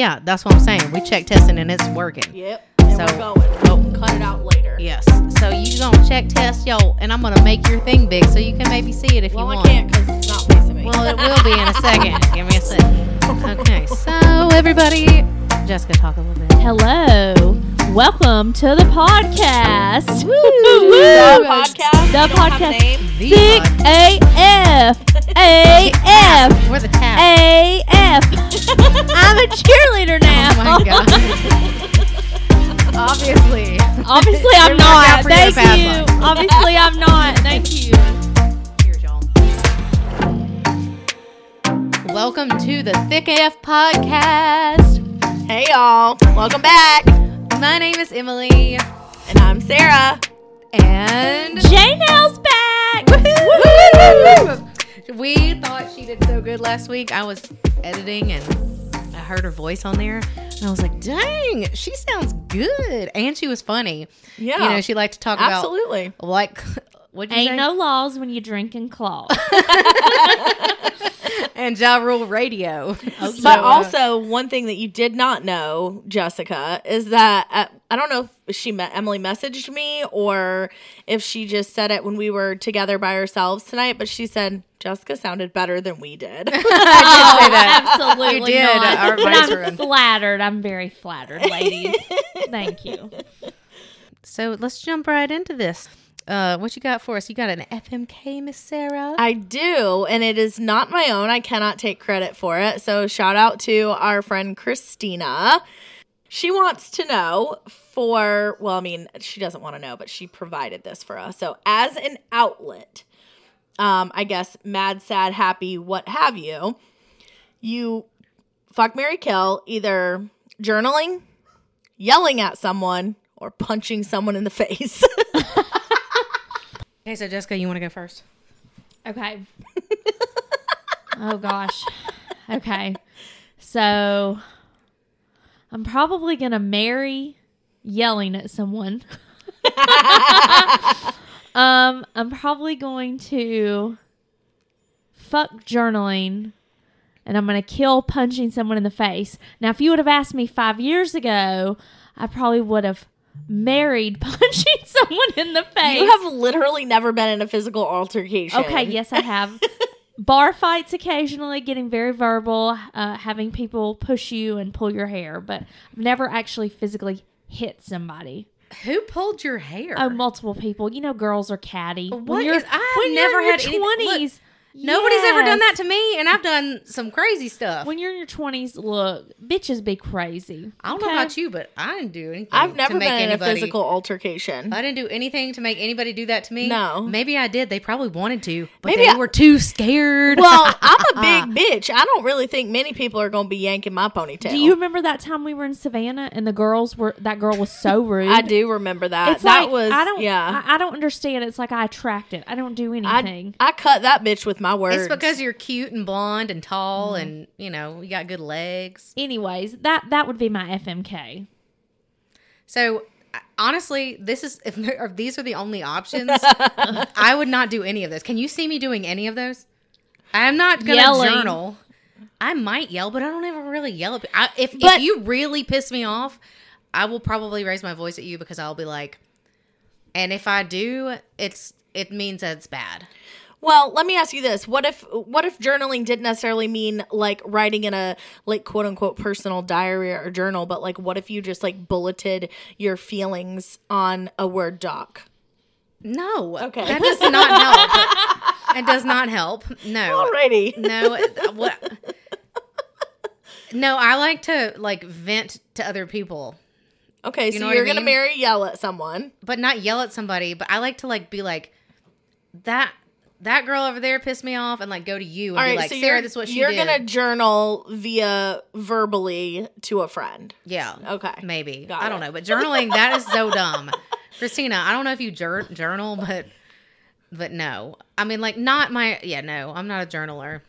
Yeah, that's what I'm saying. We check testing and it's working. Yep. And So- we're going. Oh, cut it out later. Yes. So you gonna check test, yo, and I'm gonna make your thing big so you can maybe see it if Well, you want. Well, I can't because it's not facing me. Well, it will be in a second. Give me a second. Okay. So everybody, Jessica, talk a little bit. Hello. Welcome to the podcast. the Woo! podcast. The You don't have podcast. name? The Big pod- AF. AF. We're the tap. AF. I'm a cheerleader now. Oh my god. Obviously. Obviously, I'm Didn't work out not. for you in the Thank you. Obviously, I'm not. Thank you. Cheers, y'all. Welcome to the Thicc AF podcast. Hey, y'all. Welcome back. My name is Emily, And I'm Sara. and J Nail's back. We thought she did so good last week. I was editing and I heard her voice on there, and I was like, "Dang, she sounds good!" And she was funny. Yeah. You know, she liked to talk about Absolutely. like what Ain't say? no laws when you drink and claw. and Ja Rule Radio. Oh, But uh, also, one thing that you did not know, Jessica, is that uh, I don't know if she met Emily messaged me or if she just said it when we were together by ourselves tonight. But she said Jessica sounded better than we did. I did say that. Absolutely You did. not. Our But I'm were flattered. I'm very flattered, ladies. Thank you. So let's jump right into this. Uh, what you got for us? You got an FMK, Miss Sara? I do, and it is not my own. I cannot take credit for it. So, shout out to our friend Christina. She wants to know for, well, I mean, she doesn't want to know, but she provided this for us. So, as an outlet, um, I guess mad, sad, happy, what have you, you fuck, Mary kill, either journaling, yelling at someone, or punching someone in the face. okay, so Jessica, you want to go first? Okay. oh gosh. Okay. So I'm probably going to marry yelling at someone. um I'm probably going to fuck journaling and I'm going to kill punching someone in the face. Now if you would have asked me 5 years ago, I probably would have married punching someone in the face. you have literally never been in a physical altercation. Okay, yes, I have. Bar fights occasionally, getting very verbal, uh, having people push you and pull your hair, but I've never actually physically hit somebody. Who pulled your hair? Oh, multiple people. You know, girls are catty. What when you're, is- I've when you're never in your had any- look, twenties. Nobody's ever done that to me, and I've done some crazy stuff. When you're in your twenties, look, bitches be crazy. I don't know about you, but I didn't do anything. I've to never make been in anybody, a physical altercation. I didn't do anything to make anybody do that to me. No. maybe I did. They probably wanted to, but Maybe they I- were too scared. Well, I'm a big bitch. I don't really think many people are going to be yanking my ponytail. Do you remember that time we were in Savannah and the girls were that girl was so rude? I do remember that. It's that like was I don't. yeah. I, I don't understand. It's like I attract it. I don't do anything. I, I cut that bitch with my words. it's because you're cute and blonde and tall, Mm-hmm. and you know you got good legs. Anyways, that that would be my FMK. So honestly, this is if, there- if these are the only options, I would not do any of this. Can you see me doing any of those? I'm not gonna Yelling. journal. I might yell, but I don't ever really yell. At, I, if But- if you really piss me off, I will probably raise my voice at you because I'll be like, and if I do, it's it means that it's bad. Well, let me ask you this: what if what if journaling didn't necessarily mean like writing in a like quote unquote personal diary or journal, but like what if you just like bulleted your feelings on a word doc? No, Okay. that does not help. it does not help. No, Alrighty. no. What? No, I like to like vent to other people. Okay, so know what I you're gonna marry yell at someone. but not yell at somebody. But I like to like be like that. That girl over there pissed me off, and like go to you and All be right, like, so Sara, you're, this is what she you're did. gonna journal via verbally to a friend. yeah, Okay. maybe Got I it. don't know, but journaling that is so dumb, Christina. I don't know if you jour- journal, but but no, I mean like not my yeah no, I'm not a journaler.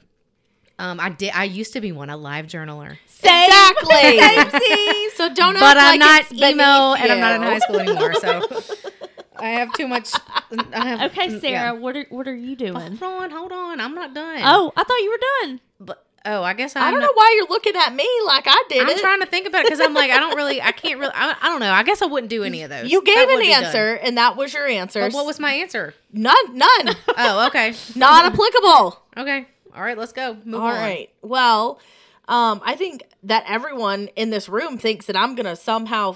Um, I did. I used to be one, a live journaler, Exactly. so don't. but act I'm like not it's emo, and I'm not in high school anymore. So I have too much. I have, Okay, yeah. Sara, what are what are you doing? Hold on, hold on. I'm not done. Oh, I thought you were done. but Oh, I guess I'm I don't not- know why you're looking at me like I did I'm it. trying to think about it because I'm like, I don't really, I can't really, I, I don't know. I guess I wouldn't do any of those. you gave That an would be done. answer, and that was your answer. But what was my answer? none? None. Oh, okay. Not applicable. Okay. All right, let's go. Move All on. right. Well, um, I think that everyone in this room thinks that I'm gonna somehow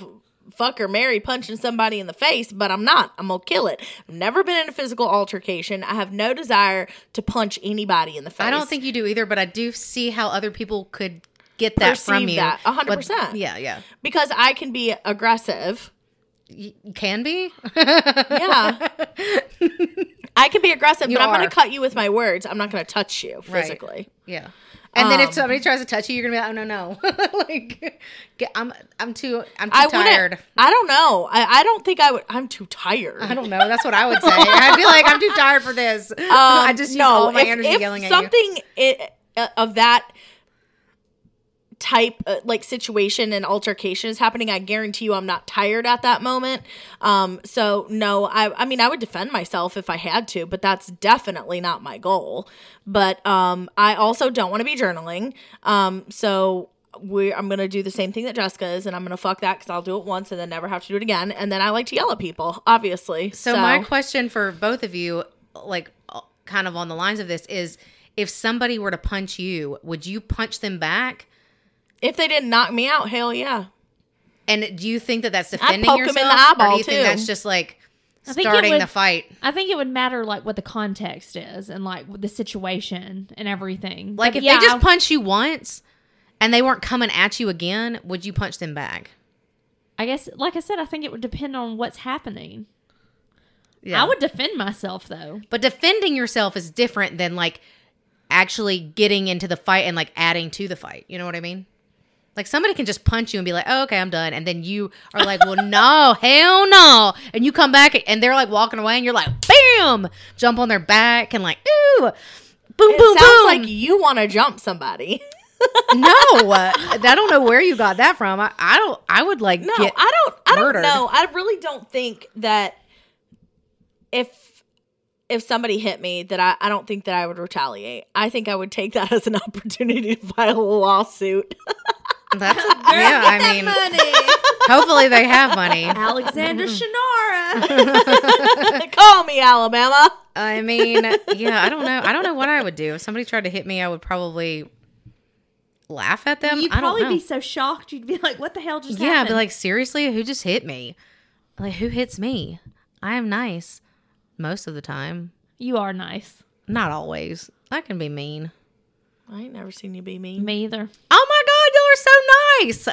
fuck or marry punching somebody in the face, but I'm not. I'm gonna kill it. I've never been in a physical altercation. I have no desire to punch anybody in the face. I don't think you do either, but I do see how other people could get that from Perceive you. that, a hundred But- percent. Yeah, yeah. because I can be aggressive. You you can be. Yeah. I can be aggressive, You but I'm gonna cut you with my words. I'm not gonna touch you Right. physically. Yeah. And then if Um, somebody tries to touch you, you're gonna be like, "Oh no, no!" like, get, I'm, I'm too, I'm too I tired. I don't know. I, I don't think I would. I'm too tired. I don't know. That's what I would say. I'd be like, "I'm too tired for this." I just use all my Um, if, energy if yelling at you. something uh, of that type uh, like situation and altercation is happening i guarantee you i'm not tired at that moment um so no i i mean i would defend myself if i had to but that's definitely not my goal but um i also don't want to be journaling um so we I'm gonna do the same thing that Jessica is, and I'm gonna fuck that because I'll do it once and then never have to do it again. And then I like to yell at people, obviously. So, my question for both of you, like kind of on the lines of this, is if somebody were to punch you, would you punch them back? If they didn't knock me out, hell yeah. And do you think that that's defending poke 'em in yourself, the or do you think too. that's just like I think it starting would- the fight? I think it would matter like what the context is and like the situation and everything. Like But if yeah, they just I- punch you once and they weren't coming at you again, would you punch them back? I guess, like I said, I think it would depend on what's happening. Yeah. I would defend myself though. But defending yourself is different than like actually getting into the fight and like adding to the fight. You know what I mean? Like somebody can just punch you and be like, "Oh, okay, I'm done," and then you are like, "Well, no, hell no," and you come back and they're like walking away, and you're like, "Bam!" Jump on their back and like, "Ooh, boom, It boom, sounds boom." like you want to jump somebody. no, uh, I don't know where you got that from. I, I don't. I would like No. I don't. I murdered. don't know. I really don't think that if if somebody hit me, that I, I don't think that I would retaliate. I think I would take that as an opportunity to file a lawsuit. That's yeah. I mean, hopefully they have money. Alexander mm-hmm. Shunnarah. Call me Alabama. I mean, yeah, I don't know. I don't know what I would do if somebody tried to hit me. I would probably laugh at them. You'd I don't probably know. be so shocked. You'd be like, "What the hell just happened? yeah, I'd happened?" be like, seriously, who just hit me? Like, who hits me? I am nice most of the time. "You are nice." Not always. I can be mean. I ain't never seen you be mean. Me either. Oh my god, y'all so nice.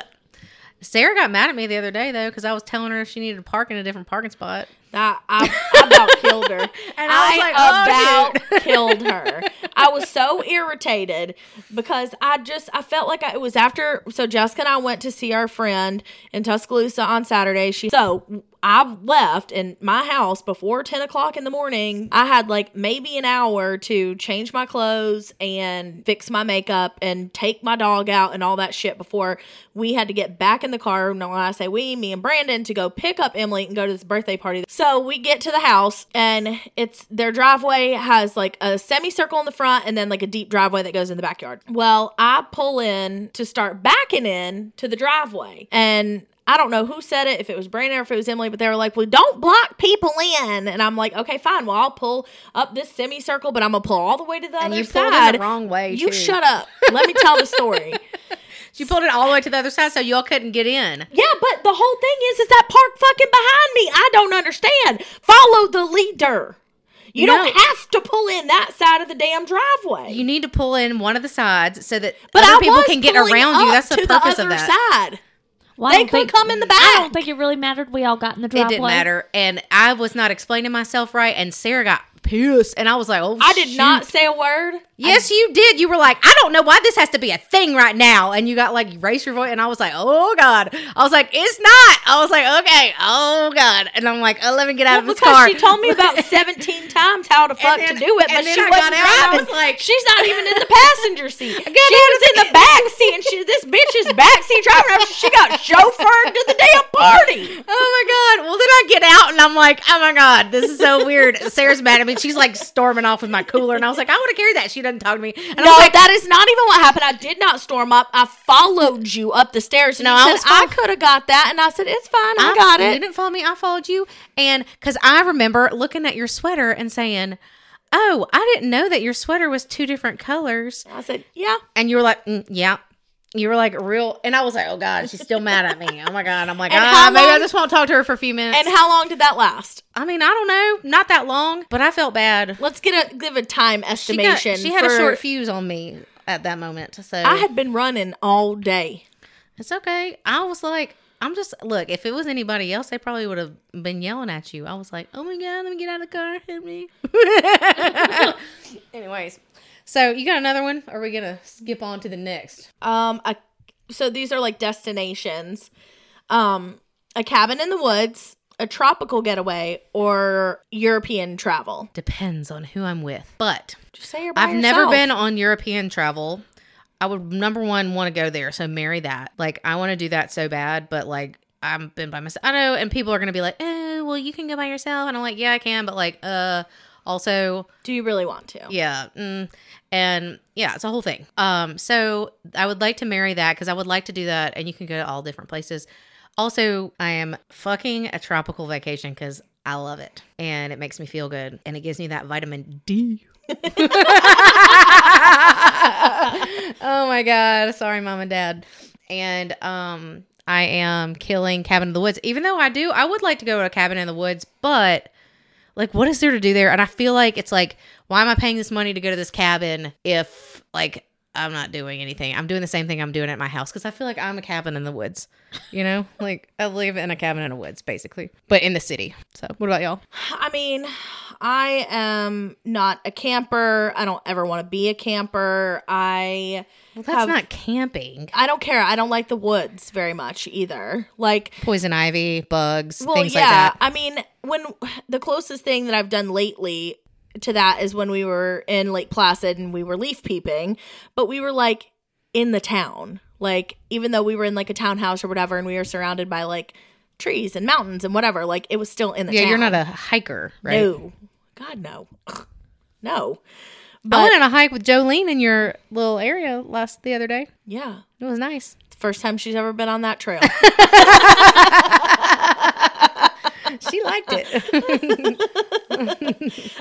Sara got mad at me the other day though because I was telling her she needed to park in a different parking spot. I, I, I about killed her. And I was like, oh, about dude. killed her. I was so irritated because I just I felt like I, it was after. So Jessica and I went to see our friend in Tuscaloosa on Saturday. She so I left in my house before ten o'clock in the morning. I had like maybe an hour to change my clothes and fix my makeup and take my dog out and all that shit before we had to get back in the car. No, when I say we, me and Brandon to go pick up Emily and go to this birthday party. So we get to the house and it's their driveway has like a semicircle in the front and then like a deep driveway that goes in the backyard. Well, I pull in to start backing in to the driveway and I don't know who said it, if it was Brandon or if it was Emily, but they were like, well, don't block people in. And I'm like, okay, fine. Well, I'll pull up this semicircle, but I'm going to pull all the way to the And other you pulled side. in the wrong way. you too. shut up. Let me tell the story. She pulled it all the way to the other side so y'all couldn't get in. Yeah, but the whole thing is, is that park fucking behind me. I don't understand. Follow the leader. You No. don't have to pull in that side of the damn driveway. You need to pull in one of the sides so that but other I people can get pulling around you. That's the to purpose the of that. side. Well, I They don't could think- come in the back. I don't think it really mattered. We all got in the It didn't matter. And I was not explaining myself right, and Sara got pissed. And I was like, oh, I did shoot. not say a word. Yes, you did. You were like, I don't know why this has to be a thing right now. And you got like, you raised your voice. And I was like, oh, God. I was like, it's not. I was like, okay. Oh, God. And I'm like, oh, let me get out Well, of this because car. she told me about 17 times how to fuck then- to do it, but then she I wasn't got out and I driving. was like- she's not even in the passenger seat. She was in the back seat, and she, this bitch is backseat driving. After she got chauffeured to the damn party. Oh my god! Well, then I get out and I'm like, oh my god, this is so weird. Sara's mad at me. She's like storming off with my cooler, and I was like, I want to carry that. She doesn't talk to me. And I No, was like, that is not even what happened. I did not storm up. I followed you up the stairs. And No, I said, was I could have got that. And I said, it's fine. I, got You it. didn't follow me. I followed you, and because I remember looking at your sweater and saying, "Oh, I didn't know that your sweater was two different colors." I said, yeah. And you were like, mm, "Yeah." You were like real, and I was like, "Oh God, she's still mad at me." Oh my God, I'm like, ah, how maybe I just won't talk to her for a few minutes. And how long did that last? I mean, I don't know, not that long, but I felt bad. Let's get a give a time She, got, estimation. she had a short fuse on me at that moment, so I had been running all day. it's okay. I was like, I'm just look. If it was anybody else, they probably would have been yelling at you. I was like, oh my god, let me get out of the car, hit me. Anyways, so you got another one? Or are we gonna skip on to the next? Um, a, so these are like destinations. Um, a cabin in the woods, a tropical getaway, or European travel. Depends on who I'm with, but Just say you're by I've never been on European travel. I would number one want to go there, so marry that. Like I want to do that so bad, but like I've been by myself. I know, and people are gonna be like, "Oh, well, you can go by yourself," and I'm like, "Yeah, I can," but like, uh, also, Do you really want to? yeah, mm, and yeah, it's a whole thing. Um, so I would like to marry that because I would like to do that, and you can go to all different places. Also, I am fucking a tropical vacation because I love it and it makes me feel good and it gives me that vitamin D. oh my god, sorry mom and dad. And um I am killing Cabin in the Woods. Even though I do, I would like to go to a cabin in the woods, but like what is there to do there? And I feel like it's like, why am I paying this money to go to this cabin if like I'm not doing anything? I'm doing the same thing I'm doing at my house because I feel like I'm a cabin in the woods. You know, like I live in a cabin in the woods, basically, but in the city. So, what about y'all? I mean, I am not a camper. I don't ever want to be a camper. I Well, that's have- not camping. I don't care. I don't like the woods very much either. Like Poison ivy, bugs, Well, things yeah. like that. I mean, when the closest thing that I've done lately to that is when we were in Lake Placid and we were leaf peeping, but we were like in the town. Like, even though we were in like a townhouse or whatever, and we were surrounded by like trees and mountains and whatever, like it was still in the Yeah, town. you're not a hiker, right? No. God, no. no. But, I went on a hike with Jolene in your little area last the other day. yeah, It was nice. first time she's ever been on that trail. She liked it.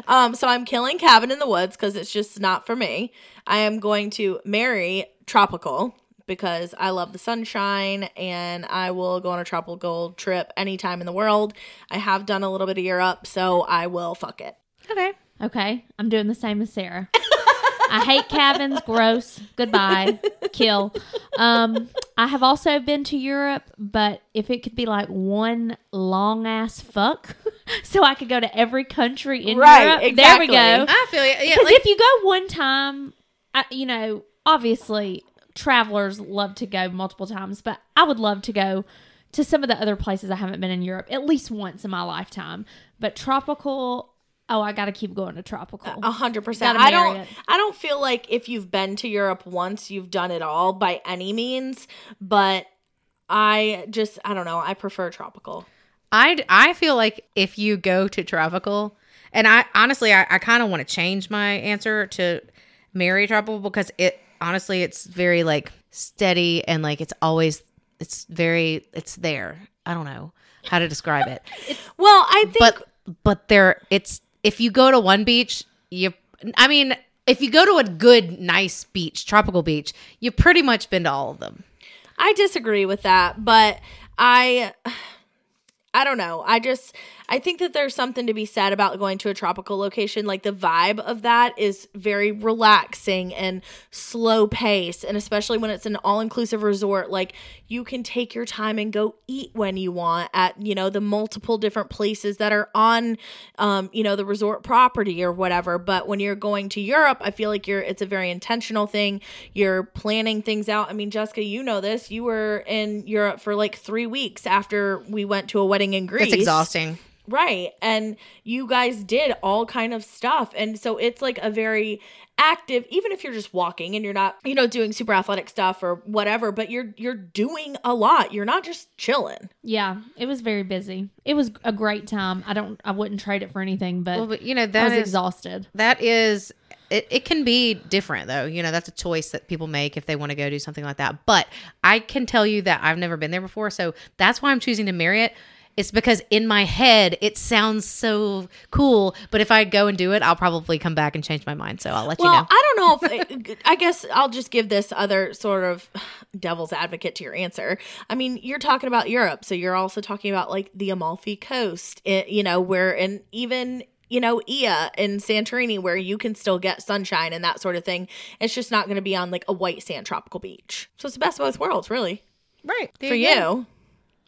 Um, so I'm killing cabin in the woods because it's just not for me. I am going to marry tropical because I love the sunshine and I will go on a tropical trip anytime in the world. I have done a little bit of Europe, so I will fuck it. Okay. Okay, I'm doing the same as Sara. I hate cabins. Gross. Goodbye. Kill. Um, I have also been to Europe, but if it could be like one long ass fuck, so I could go to every country in Right, Europe. exactly. There we go. I feel you. Yeah, Because like, if you go one time, I, you know, obviously travelers love to go multiple times, but I would love to go to some of the other places I haven't been in Europe at least once in my lifetime. But tropical, oh, I got to keep going to tropical. A hundred percent. I don't. it. I don't feel like if you've been to Europe once, you've done it all by any means. But I just, I don't know. I prefer tropical. I I feel like if you go to tropical, and I honestly I, I kind of want to change my answer to marry tropical because it honestly it's very like steady and like it's always it's very it's there. I don't know how to describe it, Well, I think. but but there it's if you go to one beach, you I mean if you go to a good nice beach, tropical beach, you've pretty much been to all of them. I disagree with that, but I I don't know. I just I think that there's something to be said about going to a tropical location. Like the vibe of that is very relaxing and slow pace, and especially when it's an all-inclusive resort, like you can take your time and go eat when you want at, you know, the multiple different places that are on um, you know, the resort property or whatever. But when you're going to Europe, I feel like you're it's a very intentional thing. You're planning things out. I mean, Jessica, you know this. You were in Europe for like 3 weeks after we went to a wedding in Greece. It's exhausting. Right. And you guys did all kind of stuff. And so it's like a very active even if you're just walking and you're not, you know, doing super athletic stuff or whatever, but you're you're doing a lot. You're not just chilling. Yeah, it was very busy. It was a great time. I don't. I wouldn't trade it for anything, but, Well, but you know I that was is exhausted. that is it, it can be different though you know that's a choice that people make if they want to go do something like that but i can tell you that i've never been there before so that's why i'm choosing to marry it it's because in my head it sounds so cool but if i go and do it i'll probably come back and change my mind so i'll let Well, you know I don't know if I guess I'll just give this other sort of devil's advocate to your answer. I mean, you're talking about Europe, so you're also talking about like the Amalfi Coast, it, you know, where and even you know Oia in Santorini, where you can still get sunshine and that sort of thing. It's just not going to be on like a white sand tropical beach. So it's the best of both worlds, really, right there for go. you.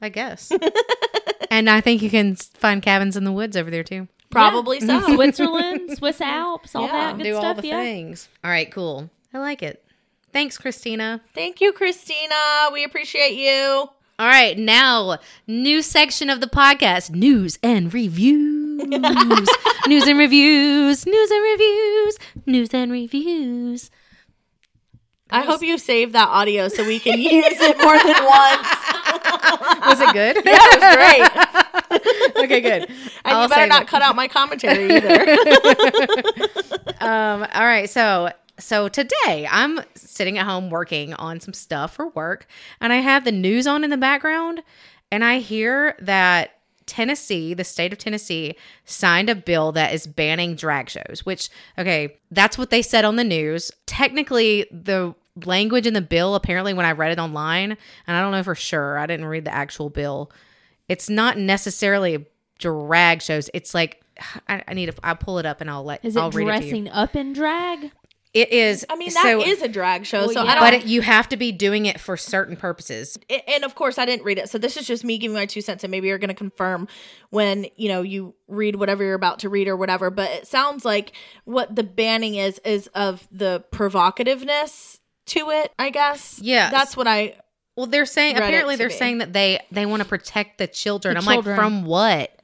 i guess and i think you can find cabins in the woods over there too Probably so. Switzerland, Swiss Alps, all Yeah. that good do stuff. all the yeah. things all right cool i like it thanks christina Thank you, Christina. We appreciate you. All right, now new section of the podcast: news and reviews. news and reviews. News and reviews. News and reviews. I hope you save that audio so we can use it more than once. Was it good? Yeah, it was great. okay, good. And I'll you better not cut out my commentary either. Um, all right, so so today I'm sitting at home working on some stuff for work, and I have the news on in the background, and I hear that Tennessee, the state of Tennessee, signed a bill that is banning drag shows, which, okay, that's what they said on the news. Technically, the language in the bill, apparently, when I read it online, and I don't know for sure, I didn't read the actual bill, it's not necessarily drag shows. It's like, I, I need to, I'll pull it up and I'll let, Is it I'll read it to you. dressing up in drag? It is. I mean, that is so, a drag show. Well, so yeah. I don't. but it, you have to be doing it for certain purposes. and of course, I didn't read it. So this is just me giving my two cents, and maybe you're going to confirm when you know you read whatever you're about to read or whatever. But it sounds like what the banning is is of the provocativeness to it. I guess. Yeah. that's what I. Well, they're saying apparently they're me. saying that they they want to protect the children. The I'm children. like, from what?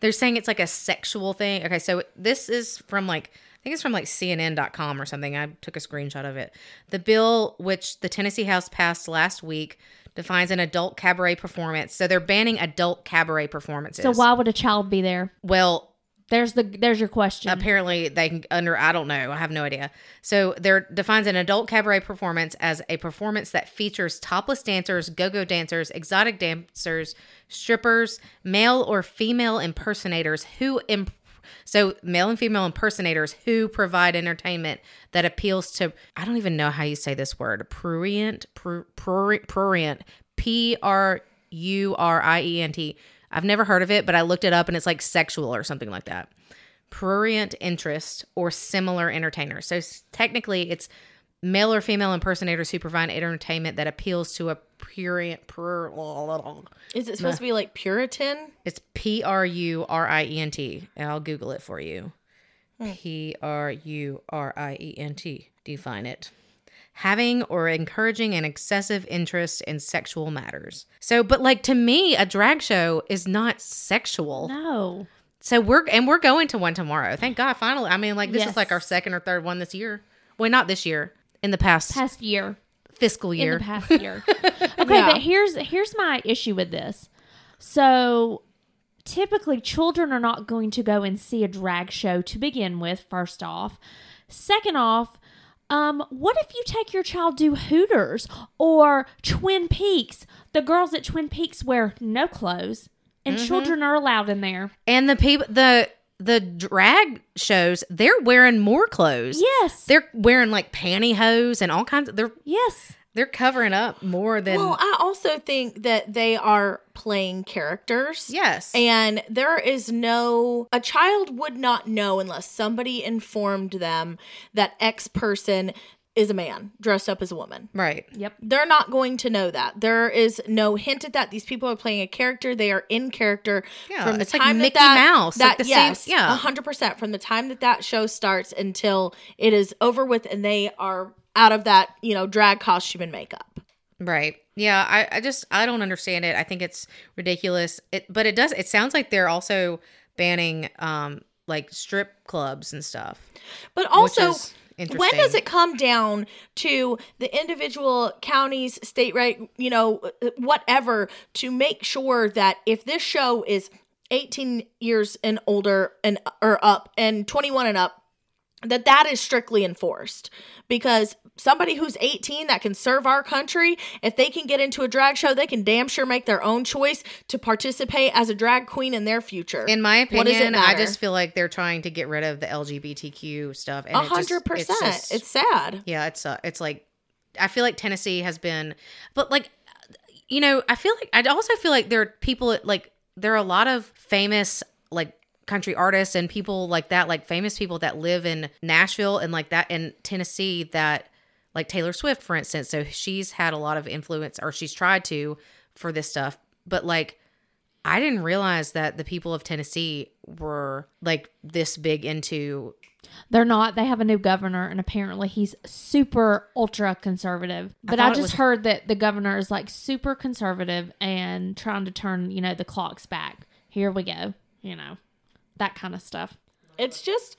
They're saying it's like a sexual thing. Okay, so this is from like I think it's from like CNN.com or something. I took a screenshot of it. The bill, which the Tennessee House passed last week, defines an adult cabaret performance. So they're banning adult cabaret performances. So why would a child be there? Well, There's the there's your question. apparently they can under i don't know i have no idea so there defines an adult cabaret performance as a performance that features topless dancers go-go dancers exotic dancers strippers male or female impersonators who imp- so male and female impersonators who provide entertainment that appeals to i don't even know how you say this word prurient pru- prurient prurient p-r-u-r-i-e-n-t i've never heard of it but i looked it up and it's like sexual or something like that prurient interest or similar entertainers. So technically, it's male or female impersonators who provide entertainment that appeals to a prurient. Prur, Is it supposed to be like Puritan? it's P R U R I E N T. And I'll Google it for you. Hmm. P R U R I E N T. Define it. Having or encouraging an excessive interest in sexual matters. So, but like to me, a drag show is not sexual. no. So we're and we're going to one tomorrow. Thank God, finally. I mean, like this is like our second or third one this year. Well, not this year. In the past, Past year. fiscal year. In the past year. okay, Yeah. but here's here's my issue with this. So typically children are not going to go and see a drag show to begin with, first off. Second off, um, what if you take your child to Hooters or Twin Peaks? The girls at Twin Peaks wear no clothes and Mm-hmm. children are allowed in there. and the people, the the drag shows, they're wearing more clothes. Yes. They're wearing like pantyhose and all kinds of. They're yes. They're covering up more than. Well, I also think that they are playing characters. yes. And there is no, a child would not know unless somebody informed them that X person is a man dressed up as a woman. right. Yep. They're not going to know that. There is no hint at that. These people are playing a character. They are in character Yeah, from the it's like time Mickey that that, Mouse, That like the same- yes, yeah. hundred percent. From the time that that show starts until it is over with, and they are out of that, you know, drag costume and makeup. Right. Yeah, I, I just I don't understand it. I think it's ridiculous. It but it does it sounds like they're also banning um like strip clubs and stuff. But also, when does it come down to the individual counties, state right, you know, whatever, to make sure that if this show is 18 years and older and or up and 21 and up, that that is strictly enforced. Because somebody who's 18 that can serve our country if they can get into a drag show they can damn sure make their own choice to participate as a drag queen in their future. In my What does it opinion, I just feel like they're trying to get rid of the LGBTQ stuff. And a it just- hundred percent. just- it's sad. Yeah, it's uh, it's like I feel like Tennessee has been, but like you know, I feel like I also feel like there are people like there are a lot of famous like country artists and people like that, like famous people that live in Nashville and like that in Tennessee that like Taylor Swift, for instance. So she's had a lot of influence or she's tried to for this stuff, but like. I didn't realize that the people of Tennessee were like this big into They're not. They have a new governor, and apparently he's super ultra conservative. But I, it just was- heard that the governor is like super conservative and trying to turn, you know, the clocks back. Here we go. You know, that kind of stuff. it's just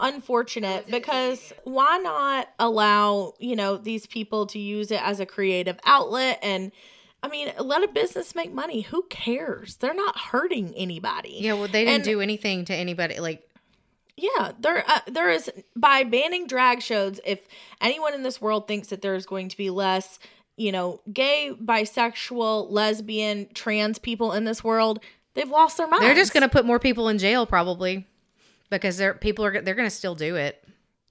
unfortunate because why not allow you know these people to use it as a creative outlet and i mean let a business make money who cares they're not hurting anybody Yeah, well, they didn't And- do anything to anybody. Like, yeah there uh, there is by banning drag shows if anyone in this world thinks that there's going to be less you know gay bisexual lesbian trans people in this world they've lost their minds they're just gonna put more people in jail probably because they're people are they're gonna still do it.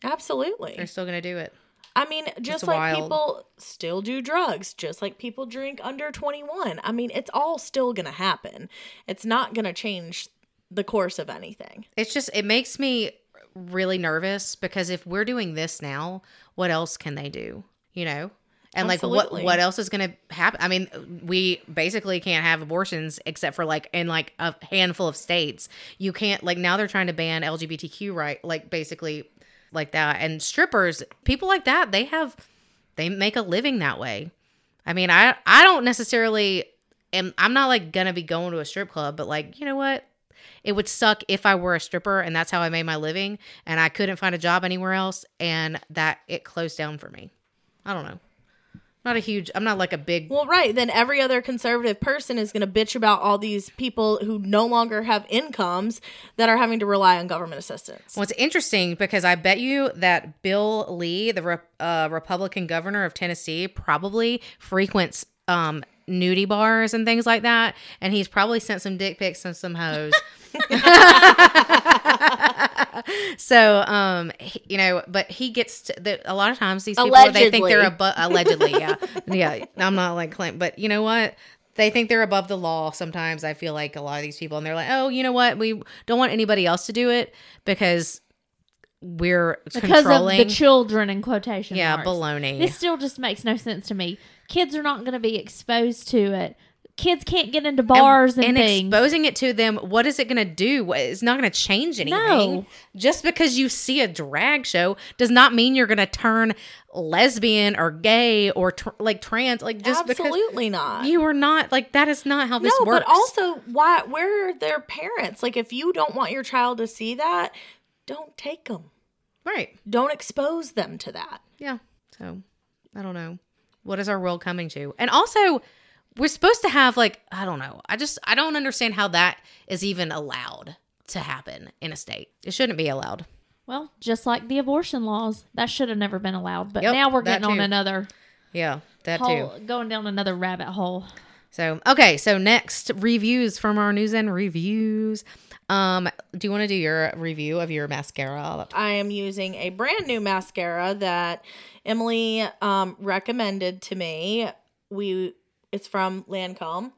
absolutely They're still gonna do it. I mean, just like wild. people still do drugs, just like people drink under 21. I mean, it's all still going to happen. It's not going to change the course of anything. It's just it makes me really nervous because if we're doing this now, what else can they do? You know. And like what what else is going to happen? I mean, we basically can't have abortions except for like in like a handful of states. You can't like now they're trying to ban LGBTQ right like basically like that. And strippers, people like that, they have they make a living that way. I mean, I I don't necessarily am I'm not like gonna be going to a strip club, but like, you know what? It would suck if I were a stripper and that's how I made my living and I couldn't find a job anywhere else and that it closed down for me. I don't know. Not a huge I'm not like a big Well, right. Then every other conservative person is going to bitch about all these people who no longer have incomes that are having to rely on government assistance. Well, it's interesting because I bet you that Bill Lee, the Re- uh, Republican governor of Tennessee, probably frequents um, nudie bars and things like that, and he's probably sent some dick pics and some hoes. so, um, he- you know, but he gets to, the, a lot of times these people they think they're Allegedly. above allegedly, yeah, yeah. I'm not like claim, but you know what? They think they're above the law. Sometimes I feel like a lot of these people, and they're like, oh, you know what? We don't want anybody else to do it because we're Because controlling. of the children in quotation yeah, marks. baloney. This still just makes no sense to me. Kids are not going to be exposed to it. Kids can't get into bars and, and things. exposing it to them, what is it going to do? It's not going to change anything. No. Just because you see a drag show does not mean you're going to turn lesbian or gay or tr- like trans. Like just Absolutely not. you are not like that is not how this no, works. but also, why? Where are their parents? Like, if you don't want your child to see that, don't take them. right? Don't expose them to that. Yeah. So I don't know. What is our world coming to? And also, we're supposed to have like I don't know. I just I don't understand how that is even allowed to happen in a state. It shouldn't be allowed. well, just like the abortion laws, that should have never been allowed. But Yep, now we're getting on another Yeah, that too. going down another rabbit hole. So okay, so next reviews from our news and reviews. Um, do you want to do your review of your mascara? I am using a brand new mascara that Emily um, recommended to me. We it's from Lancome,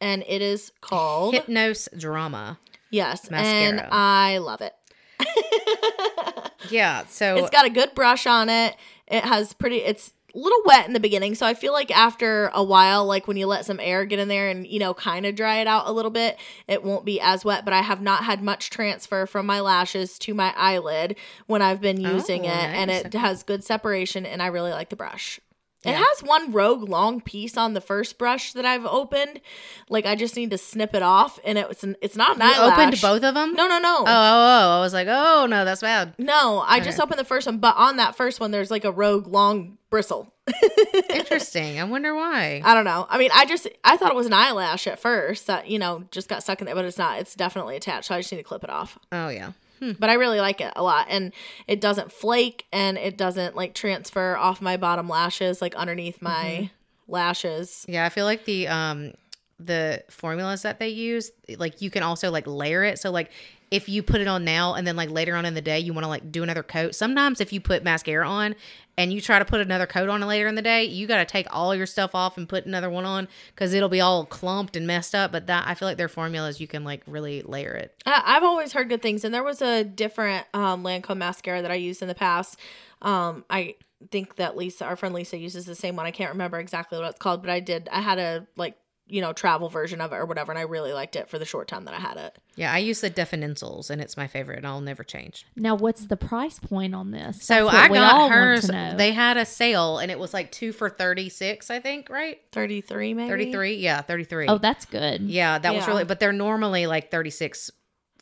and it is called Hypnôse Drama. yes, mascara. and I love it. Yeah, so It's got a good brush on it. It has pretty. It's little wet in the beginning, so I feel like after a while, like when you let some air get in there and you know kind of dry it out a little bit, it won't be as wet. But I have not had much transfer from my lashes to my eyelid when I've been oh, using Oh, it, and it has good separation, and I really like the brush. It has one rogue long piece on the first brush that I've opened. Like I just need to snip it off, and it was an, it's not an You eyelash. opened both of them? No, no, no. Oh, oh, oh, oh. I was like, oh, no, that's bad. No, I just Okay. opened the first one, but on that first one, there's like a rogue long bristle. Interesting. I wonder why. I don't know. I mean, I just I thought it was an eyelash at first that you know just got stuck in there, but it's not. It's definitely attached. So I just need to clip it off. Oh, yeah. But I really like it a lot, and it doesn't flake, and it doesn't like transfer off my bottom lashes, like underneath my lashes. Yeah, I feel like the um the formulas that they use, like you can also like layer it. So like if you put it on now and then like later on in the day you want to like do another coat. Sometimes if you put mascara on and you try to put another coat on later in the day, you got to take all your stuff off and put another one on cuz it'll be all clumped and messed up, but that I feel like their formulas you can like really layer it. I've always heard good things, and there was a different um, Lancome mascara that I used in the past. Um, I think that Lisa, our friend Lisa, uses the same one. I can't remember exactly what it's called, but I did. I had a like you know travel version of it or whatever, and I really liked it for the short time that I had it. Yeah, I use the Définicils and it's my favorite and I'll never change. Now, what's the price point on this? So I got hers. They had a sale and it was like 2 for 36, I think, right? Thirty three, maybe 33? Yeah, 33. oh, that's good. Yeah, that was really, but they're normally like 36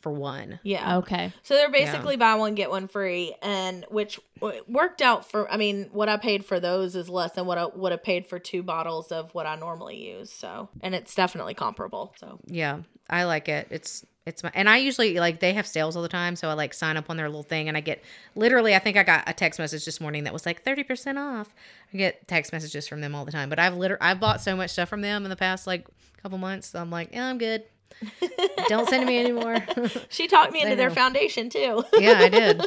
for one. Yeah. Okay. So they're basically buy one get one free, and which worked out for. I mean, what I paid for those is less than what I would have paid for two bottles of what I normally use. So, and it's definitely comparable. So, Yeah, I like it. It's, it's my, and I usually like they have sales all the time. So I like sign up on their little thing and I get literally, I think I got a text message this morning that was like 30% off. I get text messages from them all the time, but I've literally, I've bought so much stuff from them in the past like couple months. So I'm like, yeah, I'm good. Don't send me anymore. she talked me into their foundation too, yeah, I did.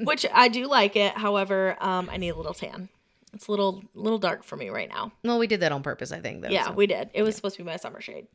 which I do like it. However, um, I need a little tan. It's a little little dark for me right now. well, we did that on purpose, I think, though. Yeah, so. we did. It was supposed to be my summer shade.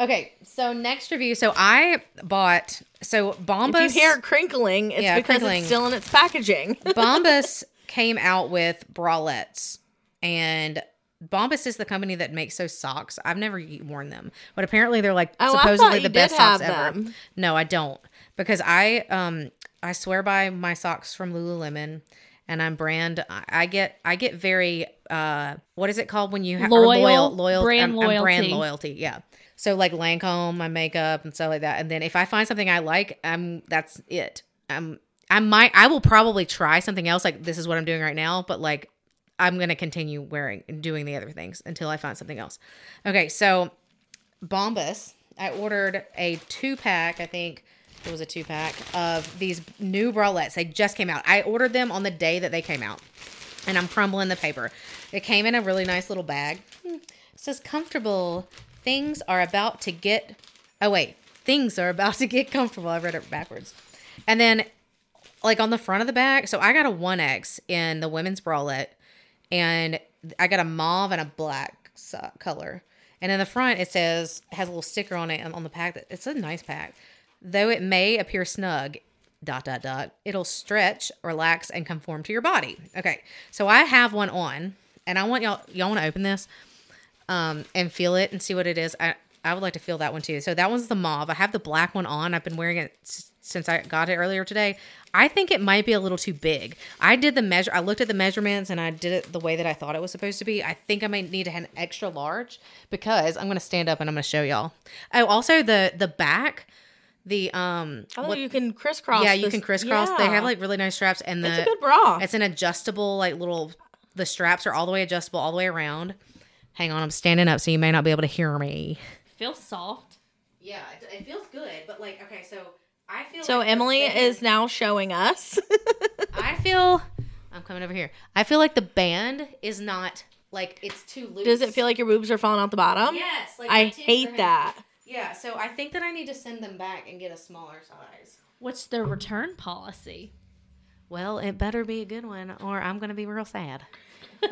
Okay, so next review. So I bought so Bombas. If you hear it crinkling, it's Yeah, because crinkling. it's still in its packaging. Bombas came out with bralettes, and Bombas is the company that makes those socks. I've never worn them, but apparently they're like Oh, supposedly the best socks ever. them. No, I don't because I um I swear by my socks from Lululemon. And I'm brand. I- get. I get very. uh What is it called when you have Loyal, loyal brand I'm- I'm brand loyalty. loyalty? Yeah. So like Lancome, my makeup and stuff like that. And then if I find something I like, I'm that's it. I'm I might I will probably try something else like this is what I'm doing right now, but like I'm gonna continue wearing and doing the other things until I find something else. Okay, so Bombas, I ordered a two pack, I think it was a two pack of these new bralettes. They just came out. I ordered them on the day that they came out. And I'm crumbling the paper. It came in a really nice little bag. Hmm. It says comfortable. Things are about to get Oh wait, things are about to get comfortable. I read it backwards. And then like on the front of the bag, so I got a 1X in the women's bralette and I got a mauve and a black color. And in the front, it says has a little sticker on it on the pack. That it's a nice pack, though it may appear snug. Dot dot dot. It'll stretch, relax, and conform to your body. Okay, so I have one on, and I want y'all y'all want to open this, um, and feel it and see what it is. I I would like to feel that one too. So that one's the mauve. I have the black one on. I've been wearing it since I got it earlier today. I think it might be a little too big. I did the measure. I looked at the measurements and I did it the way that I thought it was supposed to be. I think I might need to have an extra large because I'm going to stand up and I'm going to show y'all. Oh, also the the back, the um, Oh, what- you can crisscross. yeah, you this- can crisscross. They have like really nice straps and the it's a good bra. it's an adjustable, like little. The straps are all the way adjustable, all the way around. Hang on, I'm standing up, so you may not be able to hear me. Feels soft. Yeah, it, it feels good, but like, okay, so I feel. So like Emily band- is now showing us. I feel. I'm coming over here. I feel like the band is not like it's too loose. Does it feel like your boobs are falling out the bottom? Yes. Like I my titties are hate that. Yeah, so I think that I need to send them back and get a smaller size. What's their return policy? Well, it better be a good one, or I'm gonna be real sad.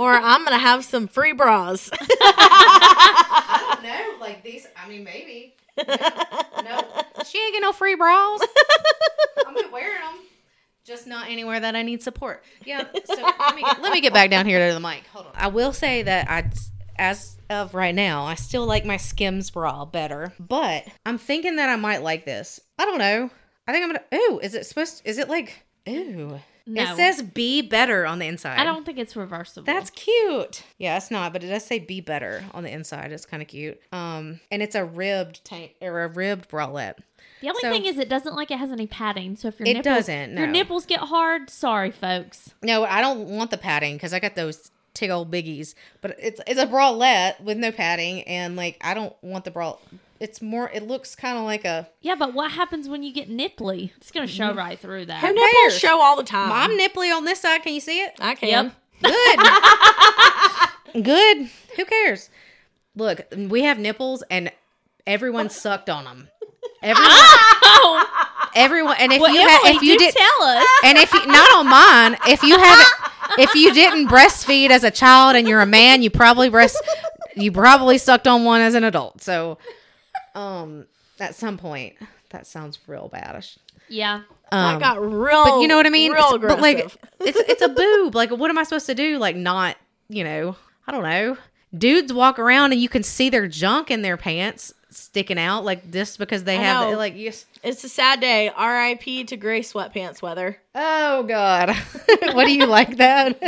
or I'm gonna have some free bras. I don't know. Like these, I mean, maybe. No, no. she ain't get no free bras. I'm gonna wear them, just not anywhere that I need support. Yeah. So let me get, let me get back down here to the mic. Hold on. I will say that I, as of right now, I still like my Skims bra better, but I'm thinking that I might like this. I don't know. I think I'm gonna. Ooh, is it supposed? is it like? Ooh. No. It says be better on the inside. I don't think it's reversible. That's cute. Yeah, it's not, but it does say be better on the inside. It's kind of cute. Um, and it's a ribbed tank or a ribbed bralette. the only so- thing is it doesn't like it has any padding. So if your It nipples, doesn't, your nipples get hard, sorry folks. No, I don't want the padding because I got those tig old biggies. But it's it's a bralette with no padding, and like I don't want the bra. It's more. It looks kind of like a. Yeah, but what happens when you get nipply? It's gonna show Mm-hmm. right through Her that. nipples cares? show all the time. I'm nipply on this side. Can you see it? I can. Yep. Good. Good. Who cares? Look, we have nipples, and everyone sucked on them. Everyone. Oh, everyone. And if well, you had, Emily, if you do did, tell us. and if you not on mine, if you haven't, if you didn't breastfeed as a child and you're a man, you probably breast, you probably sucked on one as an adult. So, um, at some point, that sounds real badish. Yeah. I Um, got real. but you know what I mean. Real It's- but like, it's it's a boob. Like, what am I supposed to do? Like, not you know, I don't know. Dudes walk around and you can see their junk in their pants sticking out, like this because they I have know. like you. just- It's a sad day. R.I.P. to gray sweatpants weather. Oh God, what do you like that?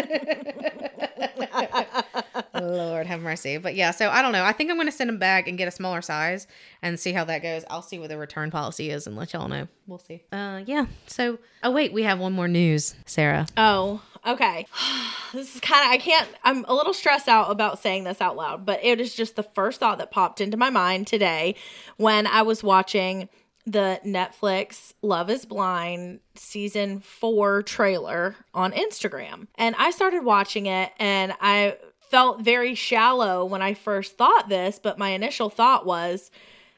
Lord have mercy. But yeah, so I don't know. I think I'm going to send them back and get a smaller size and see how that goes. I'll see what the return policy is and let y'all know. We'll see. Uh, yeah. So, oh wait, we have one more news, Sara. Oh, okay. This is kind of, I can't, I'm a little stressed out about saying this out loud, but it is just the first thought that popped into my mind today when I was watching the Netflix Love is Blind season four trailer on Instagram. And I started watching it and I felt very shallow when I first thought this, but my initial thought was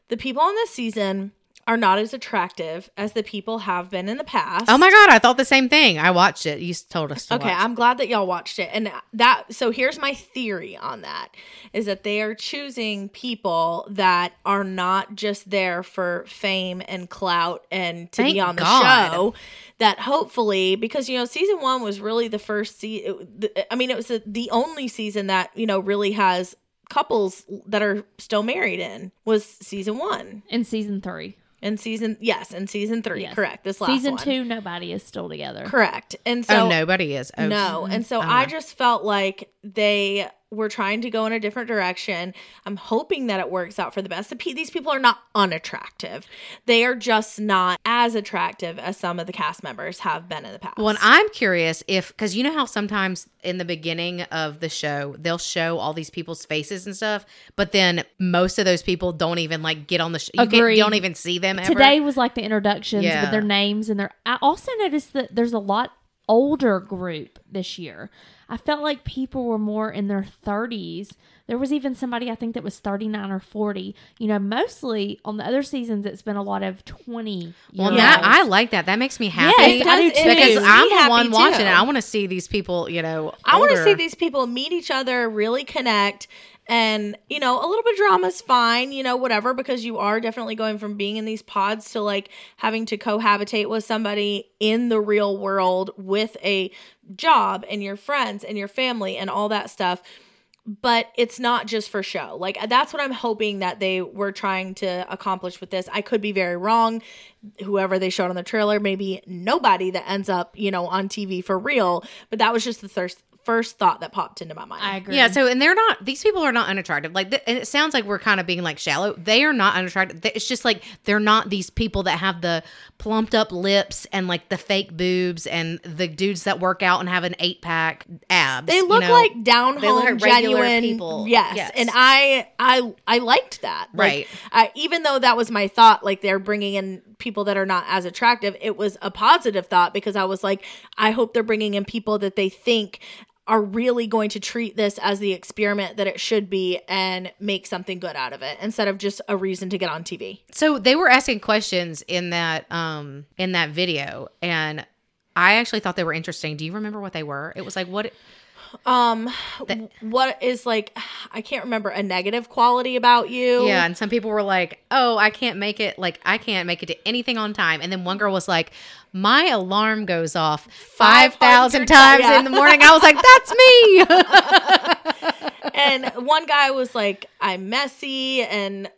the people on this season are not as attractive as the people have been in the past. Oh my god, I thought the same thing. I watched it. You told us. To okay, watch. I'm glad that y'all watched it. And that so here's my theory on that is that they are choosing people that are not just there for fame and clout and to Thank be on the god. show. That hopefully because you know season 1 was really the first season I mean it was the only season that, you know, really has couples that are still married in was season 1 and season 3 in season, yes, in season three, yes. correct. This last season one. two, nobody is still together, correct. And oh, so oh, nobody is. Oh, no, and so uh-huh. I just felt like they were trying to go in a different direction. I'm hoping that it works out for the best. These people are not unattractive. They are just not as attractive as some of the cast members have been in the past. Well, and I'm curious if because you know how sometimes in the beginning of the show they'll show all these people's faces and stuff, but then most of those people don't even like get on the show. You, you don't even see them ever. Today was like the introductions Yeah. with their names and their. I also noticed that there's a lot older group this year. I felt like people were more in their 30s. There was even somebody I think that was 39 or 40. You know, mostly on the other seasons it's been a lot of 20. well, year that. I like that. That makes me happy. Yes, I do too. Because I'm the happy one too. watching it. I want to see these people. You know, I want to see these people meet each other, really connect, and you know, a little bit of drama is fine, you know, whatever, because you are definitely going from being in these pods to like having to cohabitate with somebody in the real world with a job and your friends and your family and all that stuff. But it's not just for show. Like that's what I'm hoping that they were trying to accomplish with this. I could be very wrong. Whoever they showed on the trailer, maybe nobody that ends up, you know, on TV for real. But that was just the first first thought that popped into my mind. I agree. Yeah, so and they're not; these people are not unattractive. Like, th- and it sounds like we're kind of being like shallow. They are not unattractive. It's just like they're not these people that have the plumped up lips and like the fake boobs and the dudes that work out and have an eight pack abs. They you look know? like down home, like genuine people. Yes. Yes. and I, I, I liked that. Like, Right. I, even though that was my thought, like they're bringing in people that are not as attractive. It was a positive thought because I was like, I hope they're bringing in people that they think are really going to treat this as the experiment that it should be and make something good out of it instead of just a reason to get on TV. So they were asking questions in that um in that video, and I actually thought they were interesting. Do you remember what they were? It was like what Um, what is like, I can't remember a negative quality about you. Yeah, and some people were like, "Oh, I can't make it. Like, I can't make it to anything on time." And then one girl was like, "My alarm goes off five thousand times yeah. in the morning." I was like, "That's me." and one guy was like, "I'm messy," and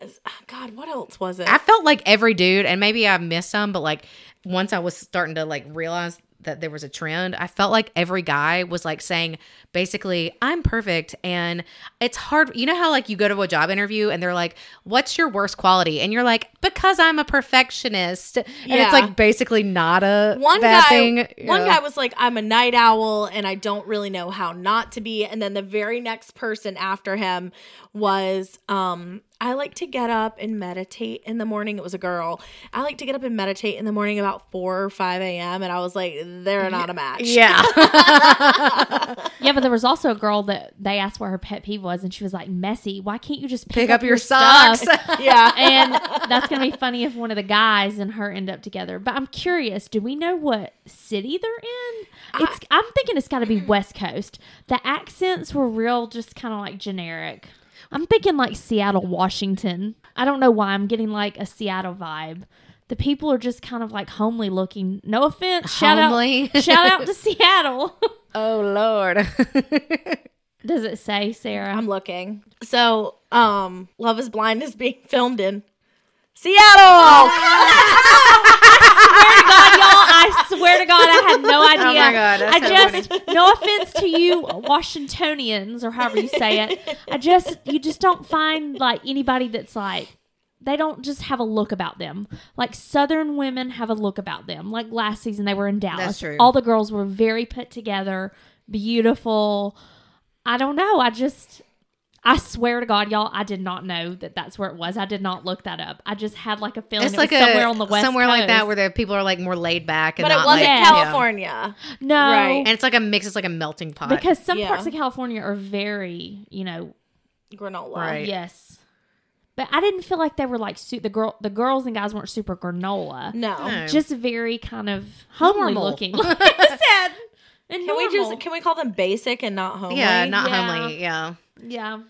God, what else was it? I felt like every dude, and maybe I missed some, but like once I was starting to like realize that there was a trend. I felt like every guy was like saying basically, I'm perfect. And it's hard. You know how like you go to a job interview and they're like, what's your worst quality? And you're like, because I'm a perfectionist. And Yeah. it's like basically not a one bad guy thing. one Yeah. guy was like i'm a night owl and i don't really know how not to be and then the very next person after him was um i like to get up and meditate in the morning it was a girl i like to get up and meditate in the morning about 4 or 5 a.m and i was like they're not a match Yeah. Yeah, but there was also a girl that they asked what her pet peeve was, and she was like, "Messy. Why can't you just pick, Pick up your stuff?" socks. yeah and that's gonna be funny if one of the guys and her end up together. But I'm curious, do we know what city they're in? It's I'm thinking it's got to be West Coast. The accents were real, just kind of like generic. I'm thinking like Seattle, Washington. I don't know why I'm getting like a Seattle vibe. The people are just kind of like homely looking. No offense. Shout Homely? out, shout out to Seattle. oh, Lord. Does it say Sara? i'm looking so um love is blind is being filmed in seattle oh. swear to God, y'all, I swear to God, I had no idea. Oh my God, I so just, no offense to you, Washingtonians, or however you say it. I just, you just don't find like anybody that's like, they don't just have a look about them. Like Southern women have a look about them. Like last season, they were in Dallas. true. All the girls were very put together, beautiful. I don't know. I just, I swear to God, y'all, I did not know that that's where it was. I did not look that up. I just had like a feeling it's it like was a, somewhere on the west somewhere like that where the people are like more laid back and but it wasn't like Yeah. california no, Right. And it's like a mix. It's like a melting pot. because some Yeah. parts of California are very, you know, granola Right. yes. But I didn't feel like they were like su- the girl, the girls and guys weren't super granola. no No. Just very kind of homely Normal. looking. Like said, and Can we just can we call them basic and not homely? yeah, not Yeah. homely. Yeah. yeah,